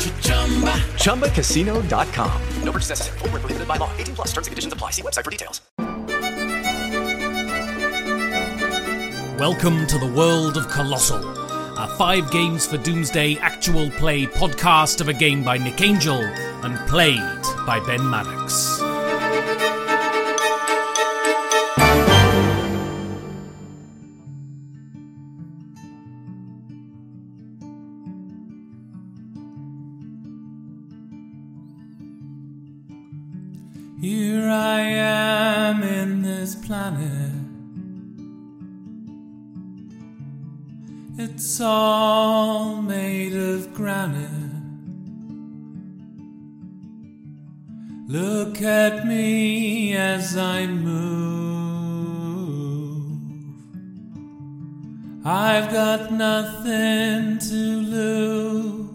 ChumbaCasino.com. No purchase necessary. Void were prohibited by law. 18 plus. Terms and conditions apply. See website for details. Welcome to the world of Colossal, a five games for Doomsday actual play podcast of a game by Nick Angel and played by Ben Maddox. This planet. It's all made of granite. Look at me as I move. I've got nothing to lose.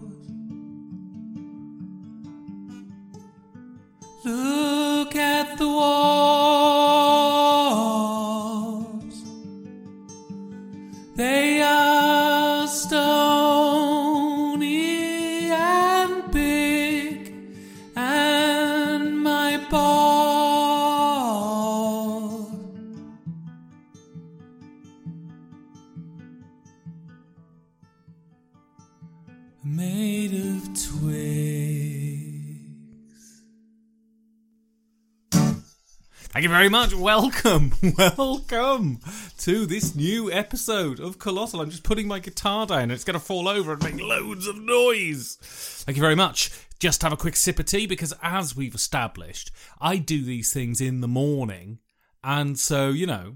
Look at the walls. They are stony and big, and my ball made of twigs. Thank you very much. Welcome, welcome to this new episode of Colossal. I'm just putting my guitar down and it's going to fall over and make loads of noise. Thank you very much. Just have a quick sip of tea because, as we've established, I do these things in the morning. And so, you know,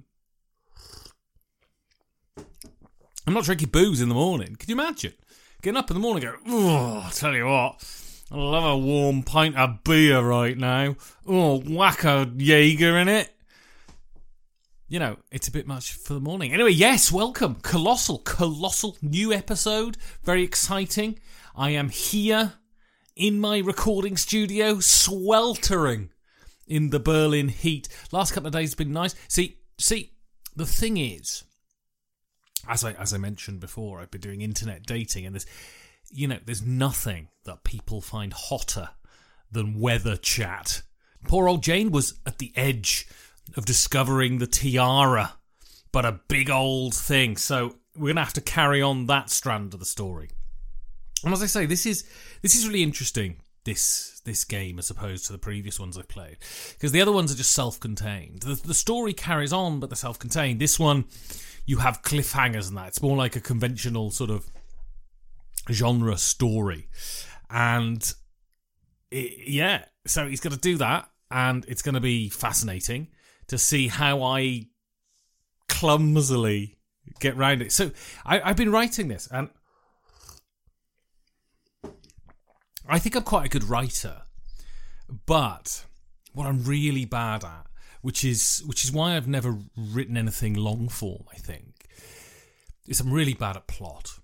I'm not drinking booze in the morning. Can you imagine? Getting up in the morning and go, oh, I'll tell you what, I love a warm pint of beer right now. Oh, whack a Jaeger in it. You know, it's a bit much for the morning. Anyway, yes, welcome. Colossal, colossal new episode. Very exciting. I am here in my recording studio, sweltering in the Berlin heat. Last couple of days have been nice. See, see, the thing is, as I as I mentioned before, I've been doing internet dating, and there's you know there's nothing that people find hotter than weather chat. Poor old Jane was at the edge of discovering the tiara, but a big old thing. So we're gonna have to carry on that strand of the story. And as I say, this is this is really interesting. This this game as opposed to the previous ones I've played, because the other ones are just self-contained. The, the story carries on, but they're self-contained. This one, you have cliffhangers and that. It's more like a conventional sort of genre story, and it, yeah, so he's going to do that, and it's going to be fascinating to see how I clumsily get round it. So I, I've been writing this, and I think I'm quite a good writer, but what I'm really bad at, which is which is why I've never written anything long form, I think, is I'm really bad at plot.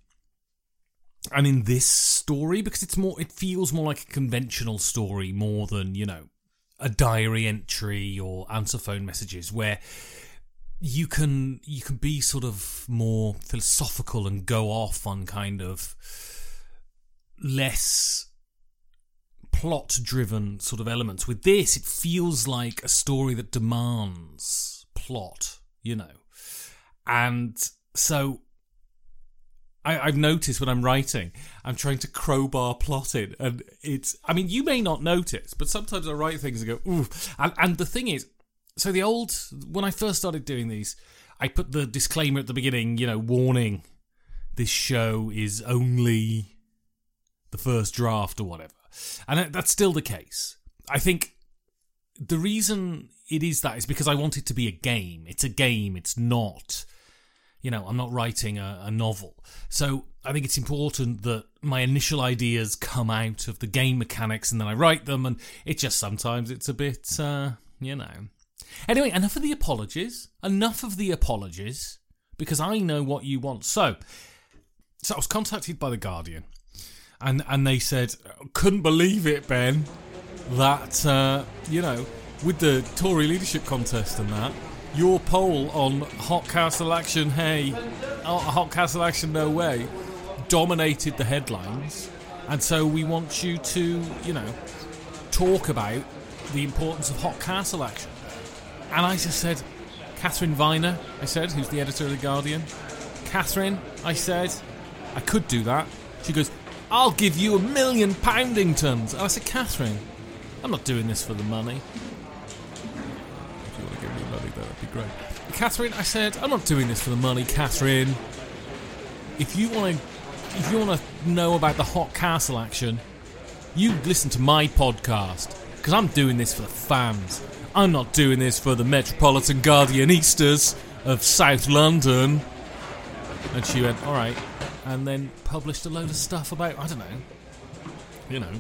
And in this story, because it's more, it feels more like a conventional story more than you know a diary entry or answer phone messages where you can you can be sort of more philosophical and go off on kind of less plot driven sort of elements. With this, it feels like a story that demands plot, you know. And so I, I've noticed when I'm writing, I'm trying to crowbar plot in, and it's. I mean, you may not notice, but sometimes I write things and go, ooh. And, and the thing is, so the old when I first started doing these, I put the disclaimer at the beginning, you know, warning this show is only the first draft or whatever. And that's still the case. I think the reason it is that is because I want it to be a game. It's a game, it's not you know, I'm not writing a, a novel. So I think it's important that my initial ideas come out of the game mechanics and then I write them and it just sometimes it's a bit uh, you know. Anyway, enough of the apologies. Enough of the apologies because I know what you want. So, so I was contacted by the Guardian, and and they said, couldn't believe it, Ben, that uh, you know, with the Tory leadership contest and that, your poll on Hot Castle Action, hey, oh, Hot Castle Action, no way, dominated the headlines, and so we want you to, you know, talk about the importance of Hot Castle Action. And I just said, Katharine Viner, I said, who's the editor of The Guardian. Katharine, I said, I could do that. She goes, I'll give you a million poundingtons. And I said, Katharine, I'm not doing this for the money. Katharine, I said, I'm not doing this for the money, Katharine. If you want to, if you want to know about the hot castle action, you listen to my podcast because I'm doing this for the fans. I'm not doing this for the Metropolitan Guardian Easters of South London. And she went, all right, and then published a load of stuff about I don't know, you know,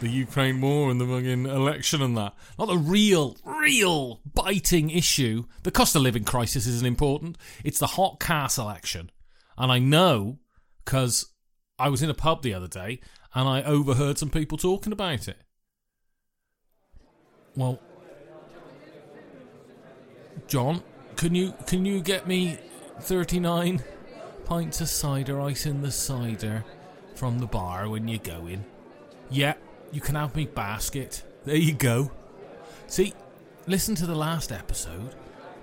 the Ukraine war and the fucking election and that. Not the real, real biting issue. The cost of living crisis isn't important. It's the hot castle action, and I know because I was in a pub the other day and I overheard some people talking about it. Well, John, can you can you get me thirty nine pints of cider ice in the cider from the bar when you go in? Yeah, you can have me basket. There you go. See, listen to the last episode,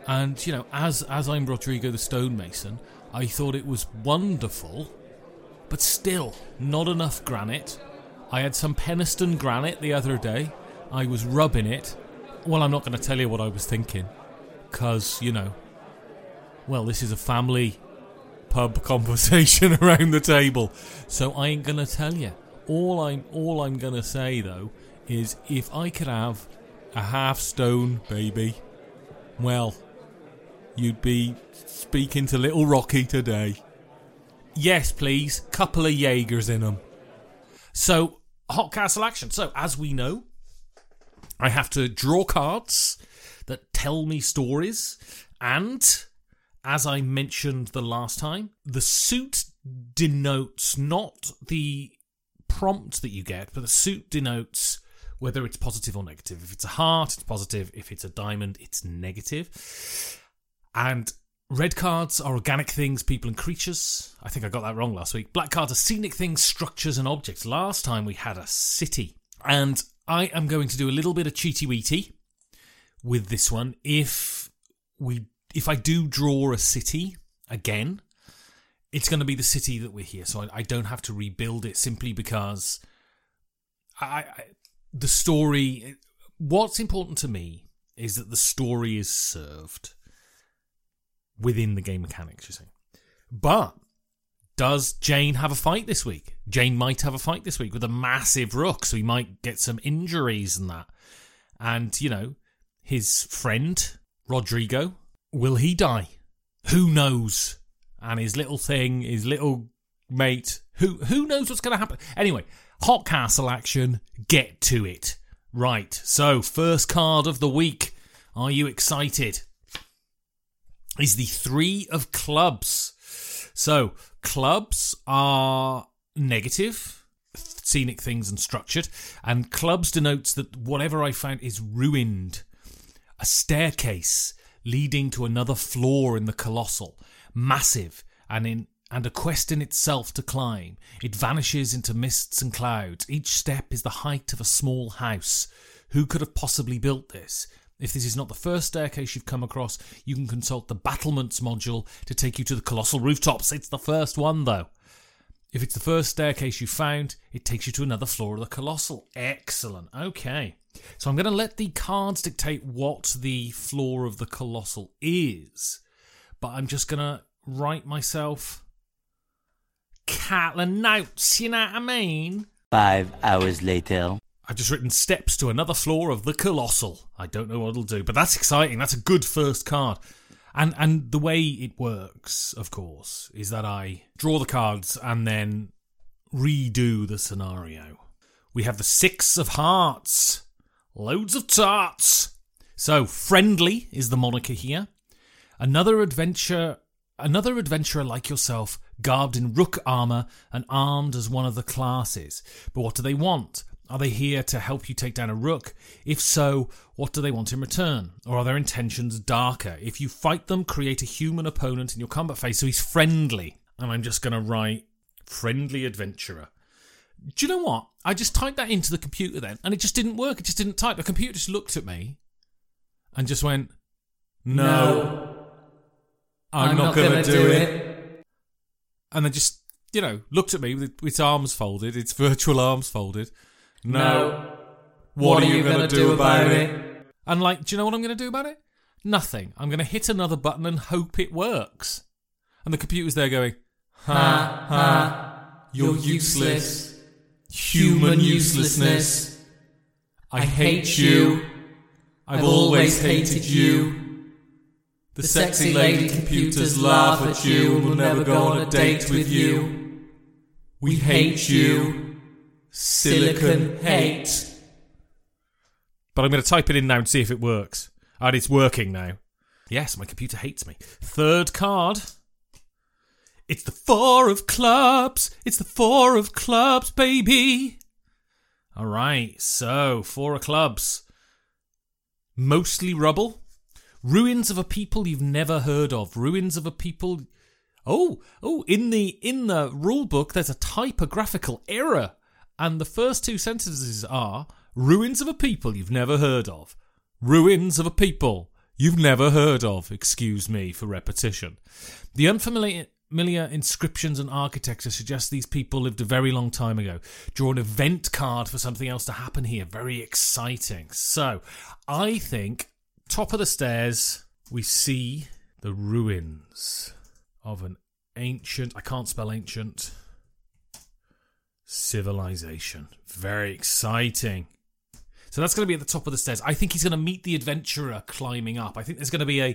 and you know, as as I'm Rodrigo the stonemason, I thought it was wonderful, but still not enough granite. I had some Peniston granite the other day. I was rubbing it. Well, I'm not going to tell you what I was thinking, because you know. Well, this is a family pub conversation around the table, so I ain't gonna tell you. All I'm all I'm gonna say though is if I could have a half stone baby, well, you'd be speaking to little Rocky today. Yes, please, couple of Jaegers in them. So, hot castle action. So, as we know, I have to draw cards that tell me stories and as I mentioned the last time, the suit denotes not the prompt that you get, but the suit denotes whether it's positive or negative. If it's a heart, it's positive. If it's a diamond, it's negative. And red cards are organic things, people and creatures. I think I got that wrong last week. Black cards are scenic things, structures and objects. Last time we had a city. And I am going to do a little bit of cheaty weety with this one. If we if I do draw a city again, it's going to be the city that we're here, so I, I don't have to rebuild it simply because I, I the story. What's important to me is that the story is served within the game mechanics. You see, but does Jane have a fight this week? Jane might have a fight this week with a massive rook, so he might get some injuries and that. And you know, his friend Rodrigo Will he die? Who knows? And his little thing, his little mate, who who knows what's going to happen? Anyway, hot castle action. Get to it. Right. So first card of the week. Are you excited? Is the three of clubs. So clubs are negative, scenic things and structured, and clubs denotes that whatever I found is ruined. A staircase leading to another floor in the colossal, massive and in and a quest in itself to climb. It vanishes into mists and clouds. Each step is the height of a small house. Who could have possibly built this? If this is not the first staircase you've come across, you can consult the battlements module to take you to the colossal rooftops. It's the first one, though. If it's the first staircase you found, it takes you to another floor of the colossal. Excellent. Okay. So I'm going to let the cards dictate what the floor of the colossal is, but I'm just going to write myself Catlin notes, you know what I mean? Five hours later. I've just written steps to another floor of the colossal. I don't know what it'll do, but that's exciting. That's a good first card. And and the way it works, of course, is that I draw the cards and then redo the scenario. We have the six of hearts. Loads of tarts. So friendly is the moniker here. Another adventure another adventurer like yourself, garbed in rook armor and armed as one of the classes. But what do they want? Are they here to help you take down a rook? If so, what do they want in return? Or are their intentions darker? If you fight them, create a human opponent in your combat phase so he's friendly. And I'm just going to write friendly adventurer. Do you know what? I just typed that into the computer then, and it just didn't work. It just didn't type. The computer just looked at me and just went, No, I'm, not, going to do it. And then just, you know, looked at me with its arms folded, its virtual arms folded. No. What, are you going to do about it? And like, do you know what I'm going to do about it? Nothing. I'm going to hit another button and hope it works. And the computer's there going, ha ha, you're useless. Human uselessness. I hate you. I've always hated you. The sexy lady computers laugh at you and will never go on a date with you. We hate you. Silicon hate. But I'm going to type it in now and see if it works. And it's working now. Yes, my computer hates me. Third card. It's the four of clubs. It's the four of clubs, baby. All right, so four of clubs. Mostly rubble. Ruins of a people you've never heard of. Ruins of a people. Oh, oh! In the in the rule book, there's a typographical error, and the first two sentences are ruins of a people you've never heard of. Ruins of a people you've never heard of. Excuse me for repetition. The unfamiliar familiar inscriptions and architecture suggest these people lived a very long time ago. Draw an event card for something else to happen here. Very exciting. So, I think top of the stairs we see the ruins of an ancient. I can't spell ancient. Civilization. Very exciting. So that's going to be at the top of the stairs. I think he's going to meet the adventurer climbing up. I think there's going to be a.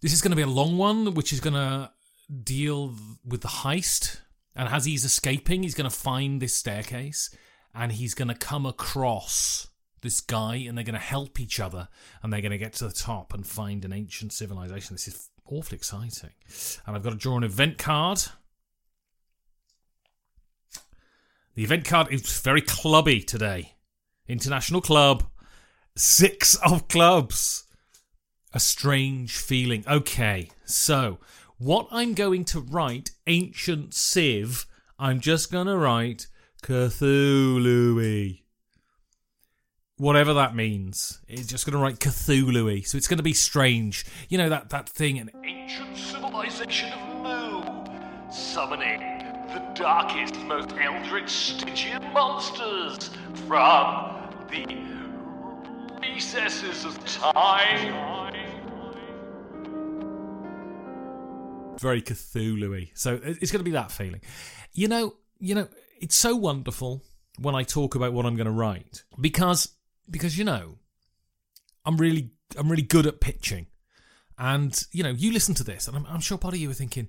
This is going to be a long one, which is going to deal with the heist. And as he's escaping, he's going to find this staircase and he's going to come across this guy and they're going to help each other and they're going to get to the top and find an ancient civilization. This is awfully exciting. And I've got to draw an event card. The event card is very clubby today. International Club. Six of clubs. A strange feeling. Okay, so what I'm going to write, Ancient Civ, I'm just going to write Cthulhu whatever that means. It's just going to write Cthulhu so it's going to be strange. You know that that thing, an ancient civilization of Moob, summoning the darkest, most eldritch Stygian monsters from the recesses of time. Very Cthulhu So it's going to be that feeling. You know, you know, it's so wonderful when I talk about what I'm going to write because because you know I'm really I'm really good at pitching, and you know you listen to this, and I'm, I'm sure part of you are thinking,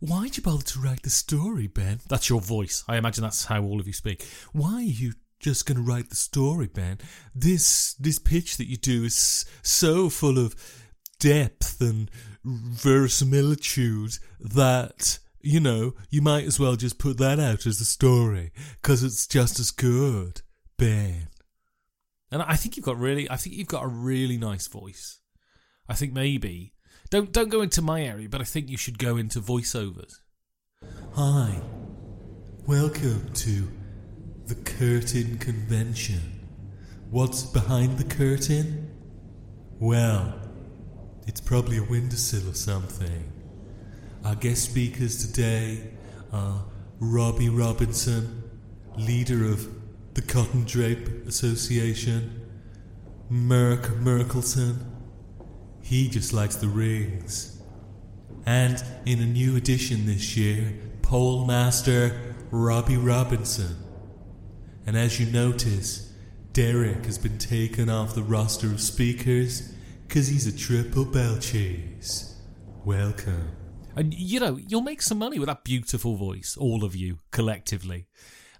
why'd you bother to write the story, Ben? That's your voice. I imagine that's how all of you speak. Why are you just going to write the story, Ben? This this pitch that you do is so full of depth and verisimilitude that you know you might as well just put that out as the story because it's just as good, Ben. And I think you've got really, I think you've got a really nice voice. I think maybe don't don't go into my area, but I think you should go into voiceovers. Hi, welcome to the Curtain Convention. What's behind the curtain? Well, it's probably a windowsill or something. Our guest speakers today are Robbie Robinson, leader of the Cotton Drape Association, Merc Merkelson. He just likes the rings. And in a new edition this year, Pole Master Robbie Robinson. And as you notice, Derek has been taken off the roster of speakers because he's a triple bell cheese. Welcome. And you know, you'll make some money with that beautiful voice, all of you collectively.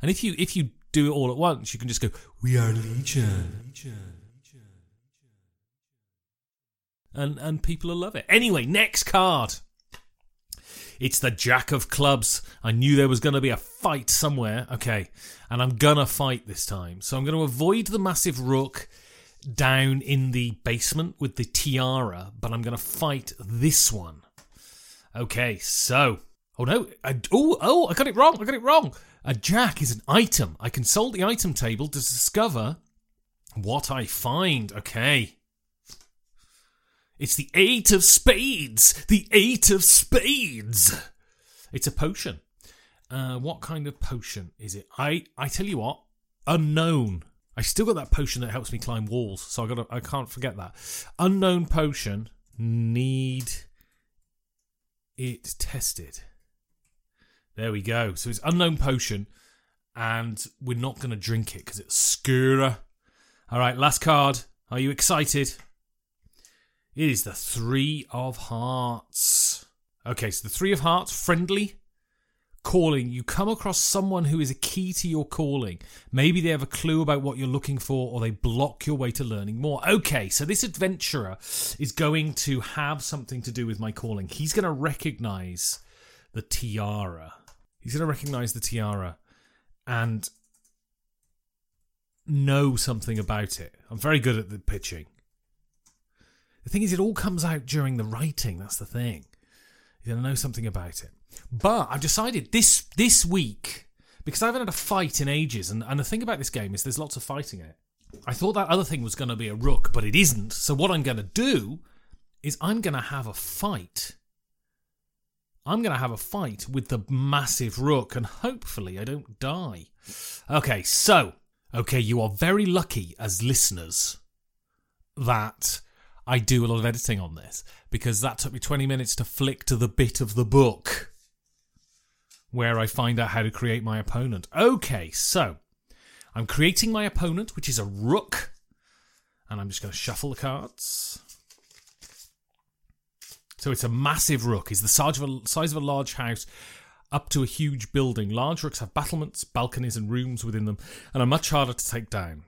And if you if you do it all at once, you can just go, We are Legion. And and people will love it. Anyway, next card. It's the Jack of Clubs. I knew there was going to be a fight somewhere. Okay, and I'm gonna fight this time. So I'm going to avoid the massive rook down in the basement with the tiara, but I'm going to fight this one. Okay, so oh no, I, oh oh, I got it wrong. I got it wrong. A jack is an item. I consult the item table to discover what I find. Okay. It's the Eight of Spades! The Eight of Spades! It's a potion. Uh, what kind of potion is it? I I tell you what, unknown. I still got that potion that helps me climb walls, so I got I can't forget that. Unknown potion. Need it tested. There we go. So it's unknown potion, and we're not going to drink it because it's Skura. All right, last card. Are you excited? It is the Three of Hearts. Okay, so the Three of Hearts, friendly, calling. You come across someone who is a key to your calling. Maybe they have a clue about what you're looking for, or they block your way to learning more. Okay, so this adventurer is going to have something to do with my calling. He's going to recognize the tiara. He's going to recognize the tiara and know something about it. I'm very good at the pitching. The thing is, it all comes out during the writing. That's the thing. You're gonna know something about it. But I've decided this this week because I haven't had a fight in ages, and, and the thing about this game is there's lots of fighting in it. I thought that other thing was going to be a rook, but it isn't. So what I'm going to do is I'm going to have a fight. I'm going to have a fight with the massive rook, and hopefully I don't die. Okay, so okay, you are very lucky as listeners that I do a lot of editing on this because that took me 20 minutes to flick to the bit of the book where I find out how to create my opponent. Okay, so I'm creating my opponent, which is a rook, and I'm just going to shuffle the cards. So it's a massive rook. Is the size of a, size of a large house up to a huge building. Large rooks have battlements, balconies, and rooms within them, and are much harder to take down.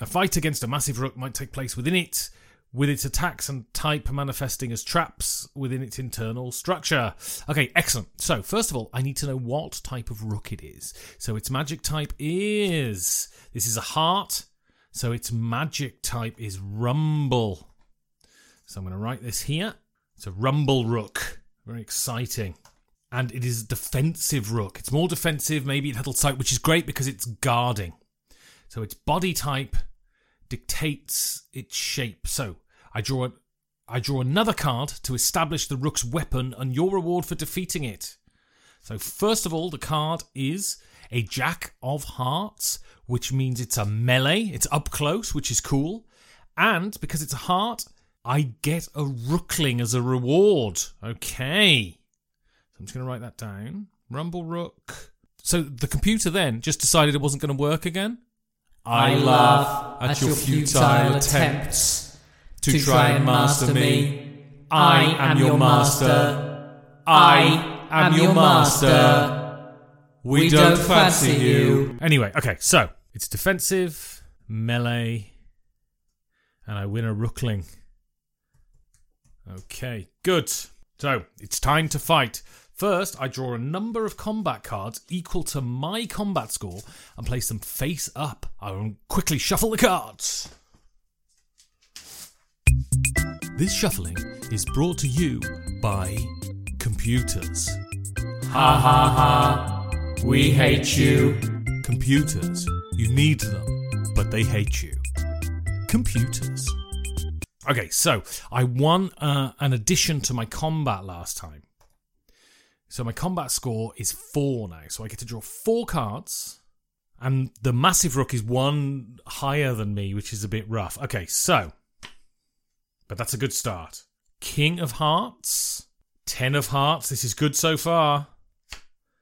A fight against a massive rook might take place within it, with its attacks and type manifesting as traps within its internal structure. Okay, excellent. So, first of all, I need to know what type of rook it is. So, its magic type is. This is a heart. So, its magic type is rumble. So, I'm going to write this here. It's a rumble rook. Very exciting. And it is a defensive rook. It's more defensive, maybe it had type, which is great because it's guarding. So, its body type dictates its shape. So I draw I draw another card to establish the rook's weapon and your reward for defeating it. So first of all, the card is a Jack of Hearts, which means it's a melee. It's up close, which is cool. And because it's a heart, I get a rookling as a reward. Okay. So I'm just going to write that down. Rumble Rook. So the computer then just decided it wasn't going to work again. I laugh at your futile attempts to try and master me. I am your master. I am your master. We don't fancy you. Anyway, okay, so it's defensive, melee, and I win a rookling. Okay, good. So it's time to fight. First, I draw a number of combat cards equal to my combat score and place them face up. I will quickly shuffle the cards. This shuffling is brought to you by computers. Ha ha ha. We hate you. Computers, you need them, but they hate you. Computers. Okay, so I won uh, an addition to my combat last time. So my combat score is four now. So I get to draw four cards. And the massive rook is one higher than me, which is a bit rough. Okay, so. But that's a good start. King of Hearts. Ten of Hearts. This is good so far.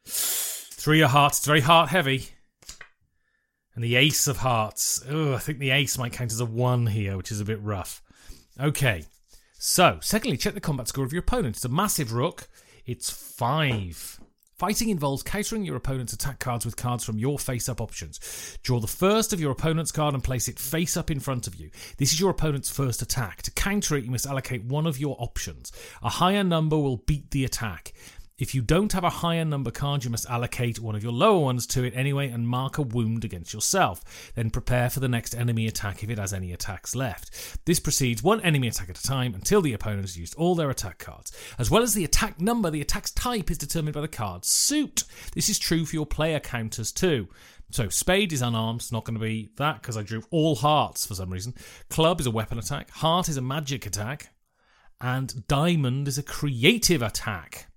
Three of Hearts. It's very heart heavy. And the Ace of Hearts. Oh, I think the Ace might count as a one here, which is a bit rough. Okay. So, secondly, check the combat score of your opponent. It's a massive rook. It's five. Fighting involves countering your opponent's attack cards with cards from your face up options. Draw the first of your opponent's card and place it face up in front of you. This is your opponent's first attack. To counter it, you must allocate one of your options. A higher number will beat the attack. If you don't have a higher number card, you must allocate one of your lower ones to it anyway and mark a wound against yourself. Then prepare for the next enemy attack if it has any attacks left. This proceeds one enemy attack at a time until the opponent has used all their attack cards. As well as the attack number, the attack's type is determined by the card's suit. This is true for your player counters too. So, spade is unarmed, it's not going to be that because I drew all hearts for some reason. Club is a weapon attack, heart is a magic attack, and diamond is a creative attack.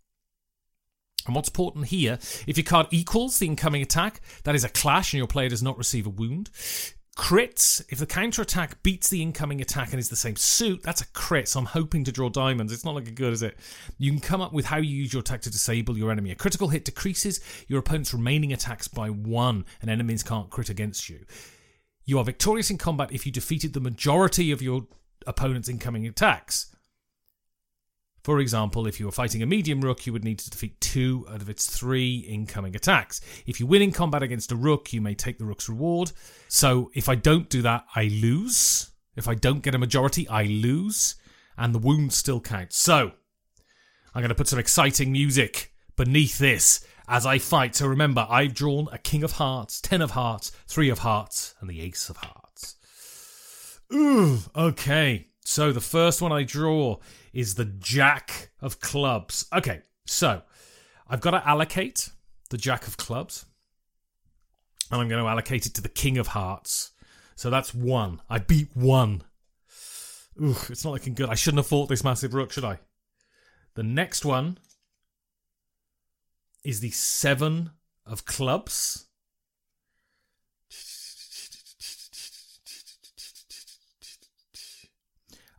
And what's important here, if your card equals the incoming attack, that is a clash and your player does not receive a wound. Crits, if the counter attack beats the incoming attack and is the same suit, that's a crit. So I'm hoping to draw diamonds. It's not looking good, is it? You can come up with how you use your attack to disable your enemy. A critical hit decreases your opponent's remaining attacks by one, and enemies can't crit against you. You are victorious in combat if you defeated the majority of your opponent's incoming attacks. For example, if you were fighting a medium rook, you would need to defeat two out of its three incoming attacks. If you win in combat against a rook, you may take the rook's reward. So if I don't do that, I lose. If I don't get a majority, I lose. And the wounds still count. So I'm going to put some exciting music beneath this as I fight. So remember, I've drawn a King of Hearts, Ten of Hearts, Three of Hearts, and the Ace of Hearts. Ooh, okay. So the first one I draw is the Jack of Clubs. Okay, so I've got to allocate the Jack of Clubs, and I'm going to allocate it to the King of Hearts. So that's one. I beat one. Ooh, it's not looking good. I shouldn't have fought this massive rook, should I? The next one is the Seven of Clubs.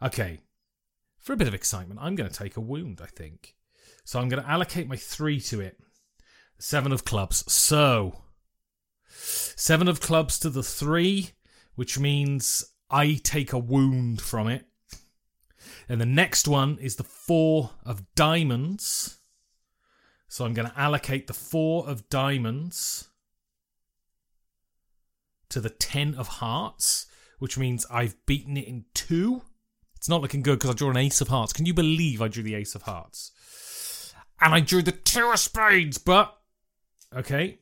Okay, for a bit of excitement, I'm going to take a wound, I think. So I'm going to allocate my three to it. Seven of clubs. So, seven of clubs to the three, which means I take a wound from it. And the next one is the four of diamonds. So I'm going to allocate the four of diamonds to the ten of hearts, which means I've beaten it in two. It's not looking good because I drew an ace of hearts. Can you believe I drew the ace of hearts? And I drew the two of spades, but. Okay.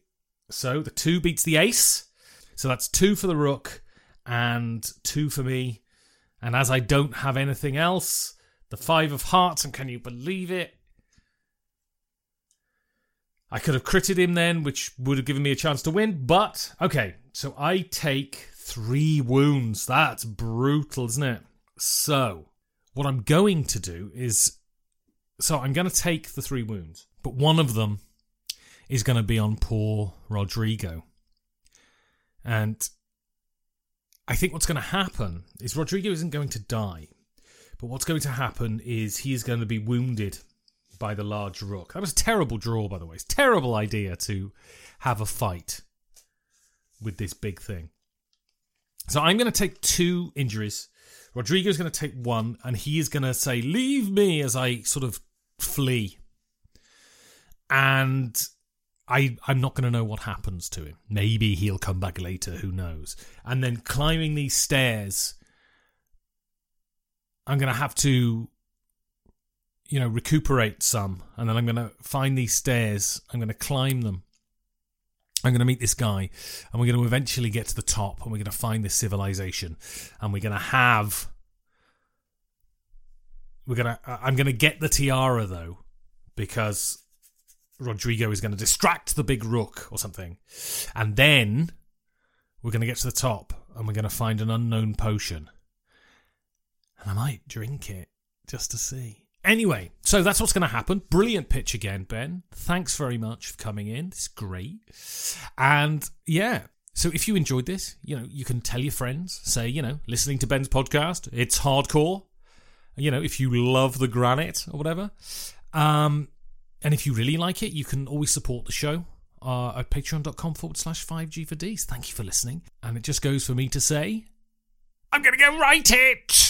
So the two beats the ace. So that's two for the rook and two for me. And as I don't have anything else, the five of hearts, and can you believe it? I could have critted him then, which would have given me a chance to win, but okay, so I take three wounds. That's brutal, isn't it? So, what I'm going to do is. So, I'm going to take the three wounds, but one of them is going to be on poor Rodrigo. And I think what's going to happen is Rodrigo isn't going to die. But what's going to happen is he is going to be wounded by the large rook. That was a terrible draw, by the way. It's a terrible idea to have a fight with this big thing. So I'm going to take two injuries Rodrigo's going to take one, and he is going to say, Leave me as I sort of flee. And I, I'm not going to know what happens to him. Maybe he'll come back later, who knows. And then climbing these stairs, I'm going to have to, you know, recuperate some. And then I'm going to find these stairs, I'm going to climb them. I'm going to meet this guy, and we're going to eventually get to the top, and we're going to find this civilization, and we're going to have. We're gonna. I'm going to get the tiara though, because Rodrigo is going to distract the big rook or something, and then we're going to get to the top, and we're going to find an unknown potion, and I might drink it just to see. Anyway, so that's what's going to happen. Brilliant pitch again, Ben. Thanks very much for coming in. It's great. And yeah, so if you enjoyed this, you know, you can tell your friends, say, you know, listening to Ben's podcast, it's hardcore. You know, if you love the granite or whatever. Um, and if you really like it, you can always support the show uh, at patreon.com forward slash 5G for Ds. Thank you for listening. And it just goes for me to say, I'm going to go write it.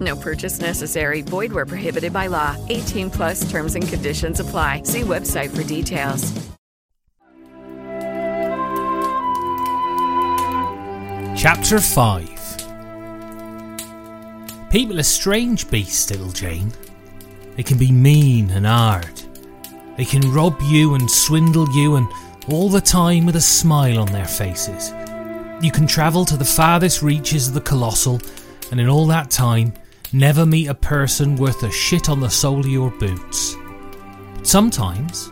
No purchase necessary. Void where prohibited by law. 18 plus terms and conditions apply. See website for details. Chapter 5 People are strange beasts, little Jane. They can be mean and hard. They can rob you and swindle you, and all the time with a smile on their faces. You can travel to the farthest reaches of the colossal, and in all that time, never meet a person worth a shit on the sole of your boots. But sometimes,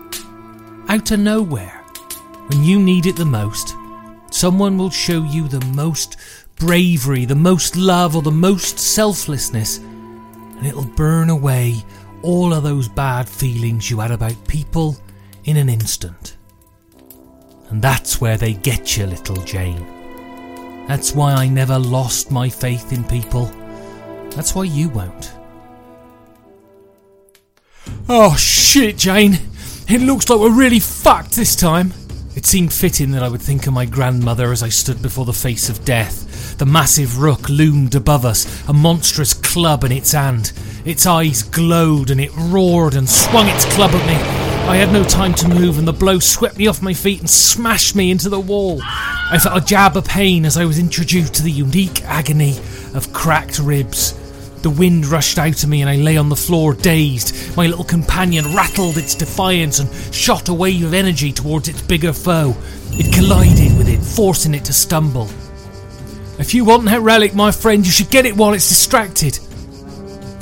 out of nowhere, when you need it the most, someone will show you the most bravery, the most love, or the most selflessness, and it'll burn away all of those bad feelings you had about people in an instant. And that's where they get you, little Jane. That's why I never lost my faith in people. That's why you won't. Oh shit, Jane. It looks like we're really fucked this time. It seemed fitting that I would think of my grandmother as I stood before the face of death. The massive rook loomed above us, a monstrous club in its hand. Its eyes glowed and it roared and swung its club at me. I had no time to move, and the blow swept me off my feet and smashed me into the wall. I felt a jab of pain as I was introduced to the unique agony of cracked ribs. The wind rushed out of me and I lay on the floor dazed. My little companion rattled its defiance and shot a wave of energy towards its bigger foe. It collided with it, forcing it to stumble. If you want that relic, my friend, you should get it while it's distracted.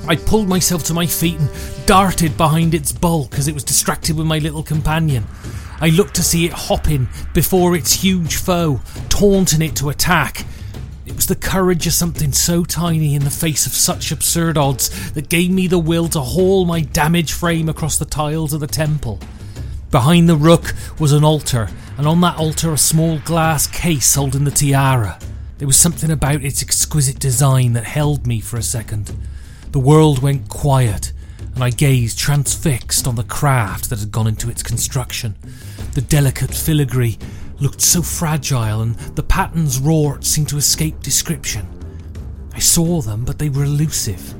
I pulled myself to my feet and darted behind its bulk as it was distracted with my little companion. I looked to see it hopping before its huge foe, taunting it to attack. It was the courage of something so tiny in the face of such absurd odds that gave me the will to haul my damaged frame across the tiles of the temple. Behind the rook was an altar, and on that altar a small glass case holding the tiara. There was something about its exquisite design that held me for a second. The world went quiet, and I gazed transfixed on the craft that had gone into its construction. The delicate filigree looked so fragile, and the patterns wrought seemed to escape description. I saw them, but they were elusive,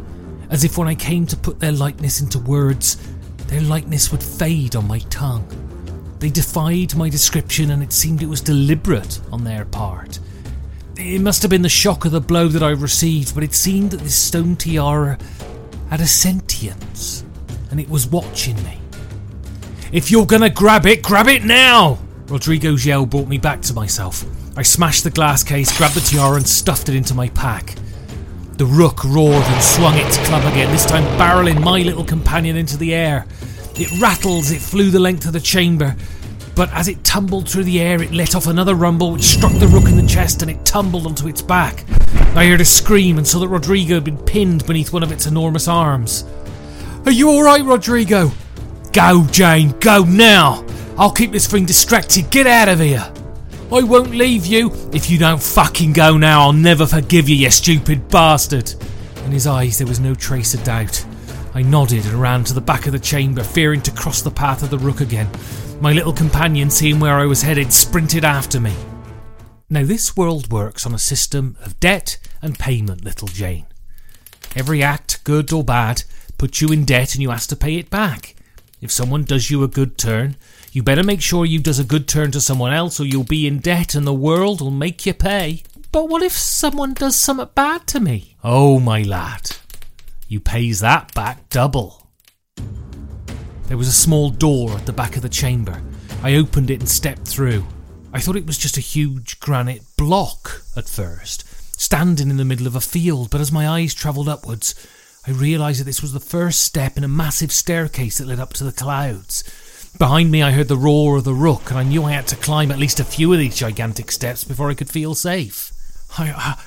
as if when I came to put their likeness into words, their likeness would fade on my tongue. They defied my description, and it seemed it was deliberate on their part. It must have been the shock of the blow that I received, but it seemed that this stone tiara had a sentience, and it was watching me. If you're gonna grab it, grab it now! Rodrigo's yell brought me back to myself. I smashed the glass case, grabbed the tiara, and stuffed it into my pack. The rook roared and swung its club again, this time barreling my little companion into the air. It rattled as it flew the length of the chamber, but as it tumbled through the air, it let off another rumble which struck the rook in the chest and it tumbled onto its back. I heard a scream and saw that Rodrigo had been pinned beneath one of its enormous arms. Are you alright, Rodrigo? Go, Jane, go now! I'll keep this thing distracted. Get out of here! I won't leave you. If you don't fucking go now, I'll never forgive you, you stupid bastard. In his eyes, there was no trace of doubt. I nodded and ran to the back of the chamber, fearing to cross the path of the rook again. My little companion, seeing where I was headed, sprinted after me. Now, this world works on a system of debt and payment, little Jane. Every act, good or bad, puts you in debt and you have to pay it back. If someone does you a good turn, you better make sure you does a good turn to someone else or you'll be in debt and the world will make you pay. But what if someone does something bad to me? Oh, my lad, you pays that back double. There was a small door at the back of the chamber. I opened it and stepped through. I thought it was just a huge granite block at first, standing in the middle of a field, but as my eyes travelled upwards, I realised that this was the first step in a massive staircase that led up to the clouds. Behind me, I heard the roar of the rook, and I knew I had to climb at least a few of these gigantic steps before I could feel safe. I, I,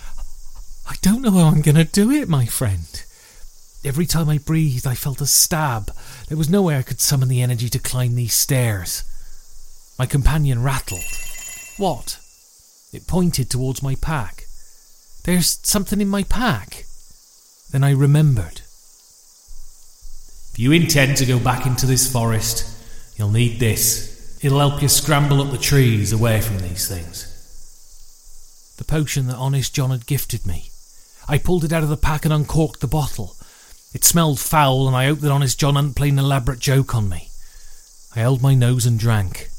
I don't know how I'm going to do it, my friend. Every time I breathed, I felt a stab. There was no way I could summon the energy to climb these stairs. My companion rattled. What? It pointed towards my pack. There's something in my pack. Then I remembered. If you intend to go back into this forest, you'll need this. It'll help you scramble up the trees away from these things. The potion that Honest John had gifted me. I pulled it out of the pack and uncorked the bottle. It smelled foul, and I hoped that Honest John hadn't played an elaborate joke on me. I held my nose and drank.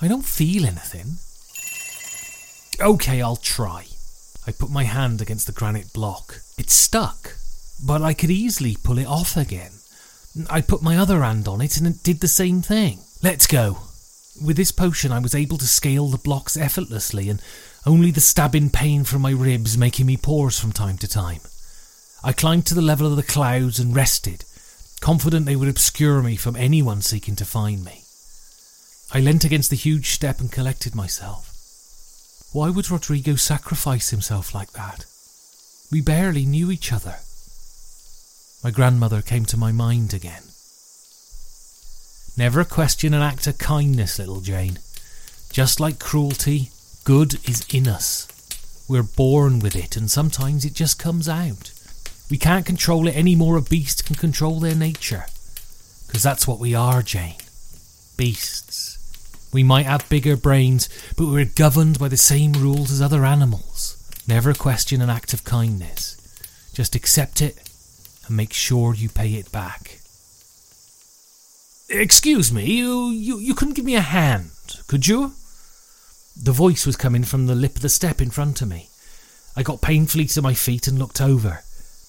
I don't feel anything. Okay, I'll try. I put my hand against the granite block. It stuck, but I could easily pull it off again. I put my other hand on it and it did the same thing. Let's go. With this potion, I was able to scale the blocks effortlessly, and only the stabbing pain from my ribs making me pause from time to time. I climbed to the level of the clouds and rested, confident they would obscure me from anyone seeking to find me. I leant against the huge step and collected myself. Why would Rodrigo sacrifice himself like that? We barely knew each other. My grandmother came to my mind again. Never question an act of kindness, little Jane. Just like cruelty, good is in us. We're born with it, and sometimes it just comes out. We can't control it any more a beast can control their nature. Because that's what we are, Jane. Beasts. We might have bigger brains, but we're governed by the same rules as other animals. Never question an act of kindness. Just accept it and make sure you pay it back. Excuse me, you, you, you couldn't give me a hand, could you? The voice was coming from the lip of the step in front of me. I got painfully to my feet and looked over.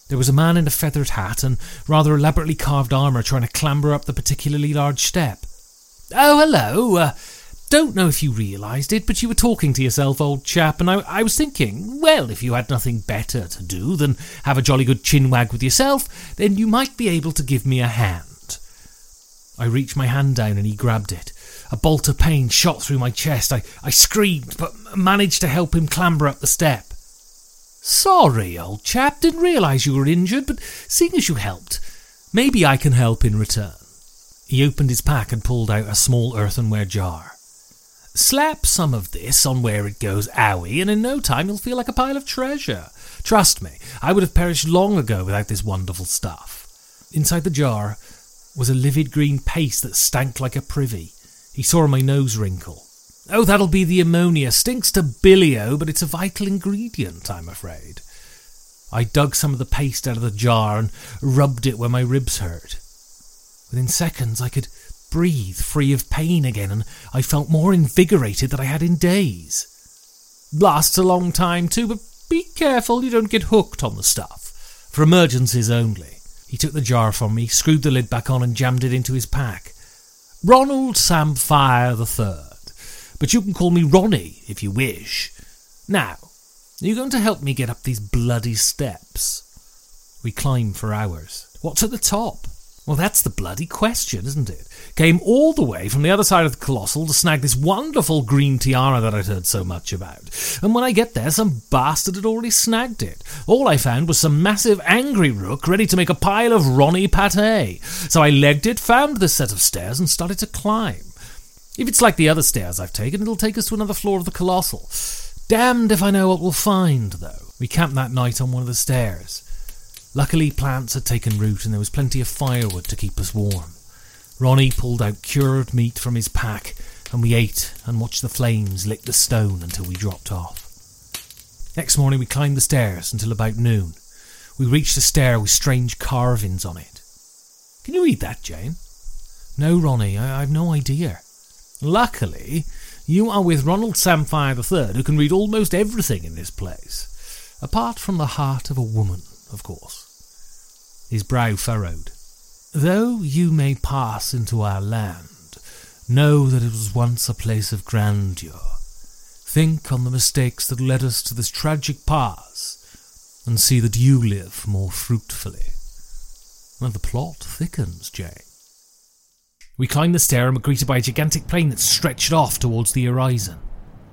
There was a man in a feathered hat and rather elaborately carved armour trying to clamber up the particularly large step. Oh, hello. Uh, don't know if you realised it, but you were talking to yourself, old chap, and I, I was thinking, well, if you had nothing better to do than have a jolly good chinwag with yourself, then you might be able to give me a hand. I reached my hand down and he grabbed it. A bolt of pain shot through my chest. I, I screamed, but managed to help him clamber up the step. Sorry, old chap, didn't realise you were injured, but seeing as you helped, maybe I can help in return. He opened his pack and pulled out a small earthenware jar. Slap some of this on where it goes owie, and in no time you'll feel like a pile of treasure. Trust me, I would have perished long ago without this wonderful stuff. Inside the jar was a livid green paste that stank like a privy. He saw my nose wrinkle. Oh, that'll be the ammonia. Stinks to bilio, but it's a vital ingredient, I'm afraid. I dug some of the paste out of the jar and rubbed it where my ribs hurt. Within seconds, I could breathe free of pain again, and I felt more invigorated than I had in days. Lasts a long time too, but be careful you don't get hooked on the stuff. For emergencies only. He took the jar from me, screwed the lid back on, and jammed it into his pack. Ronald Samphire the Third. But you can call me Ronnie if you wish. Now, are you going to help me get up these bloody steps? We climbed for hours. What's at the top? Well, that's the bloody question, isn't it? Came all the way from the other side of the Colossal to snag this wonderful green tiara that I'd heard so much about. And when I get there, some bastard had already snagged it. All I found was some massive angry rook ready to make a pile of Ronnie pate. So I legged it, found this set of stairs, and started to climb. If it's like the other stairs I've taken, it'll take us to another floor of the Colossal. Damned if I know what we'll find, though. We camped that night on one of the stairs. Luckily, plants had taken root and there was plenty of firewood to keep us warm. Ronnie pulled out cured meat from his pack and we ate and watched the flames lick the stone until we dropped off. Next morning, we climbed the stairs until about noon. We reached a stair with strange carvings on it. Can you read that, Jane? No, Ronnie, I, have no idea. Luckily, you are with Ronald Samphire III, who can read almost everything in this place, apart from the heart of a woman of course. His brow furrowed. Though you may pass into our land, Know that it was once a place of grandeur. Think on the mistakes that led us to this tragic pass, and see that you live more fruitfully. And the plot thickens, Jane. We climbed the stair and were greeted by a gigantic plain that stretched off towards the horizon.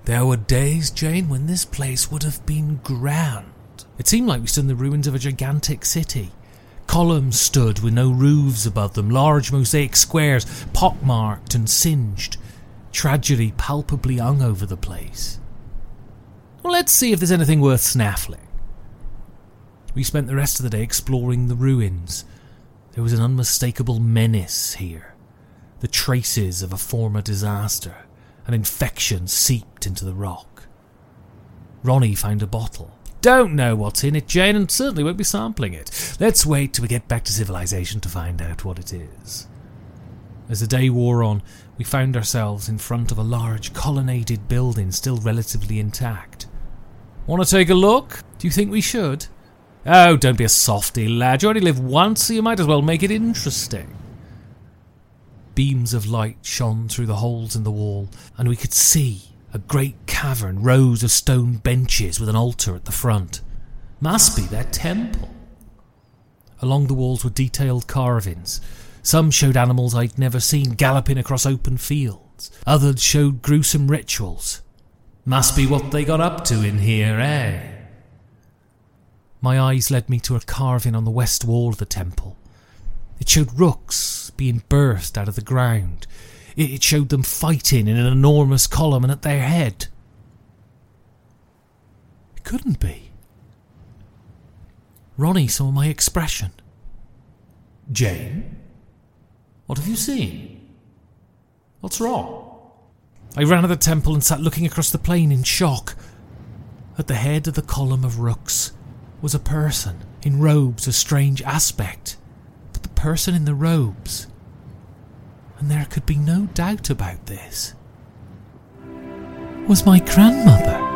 There were days, Jane, when this place would have been grand. It seemed like we stood in the ruins of a gigantic city. Columns stood with no roofs above them, large mosaic squares, pockmarked and singed. Tragedy palpably hung over the place. Well, let's see if there's anything worth snaffling. We spent the rest of the day exploring the ruins. There was an unmistakable menace here. The traces of a former disaster. An infection seeped into the rock. Ronnie found a bottle. Don't know what's in it, Jane, and certainly won't be sampling it. Let's wait till we get back to civilization to find out what it is. As the day wore on, we found ourselves in front of a large colonnaded building still relatively intact. Want to take a look? Do you think we should? Oh, don't be a softy, lad. You only live once, so you might as well make it interesting. Beams of light shone through the holes in the wall, and we could see a great cavern, rows of stone benches with an altar at the front. Must be their temple. Along the walls were detailed carvings. Some showed animals I'd never seen galloping across open fields. Others showed gruesome rituals. Must be what they got up to in here, eh? My eyes led me to a carving on the west wall of the temple. It showed rooks being burst out of the ground. It showed them fighting in an enormous column and at their head. It couldn't be. Ronnie saw my expression. Jane, what have you seen? What's wrong? I ran to the temple and sat looking across the plain in shock. At the head of the column of rooks was a person in robes of strange aspect but the person in the robes. And there could be no doubt about this. Was my grandmother.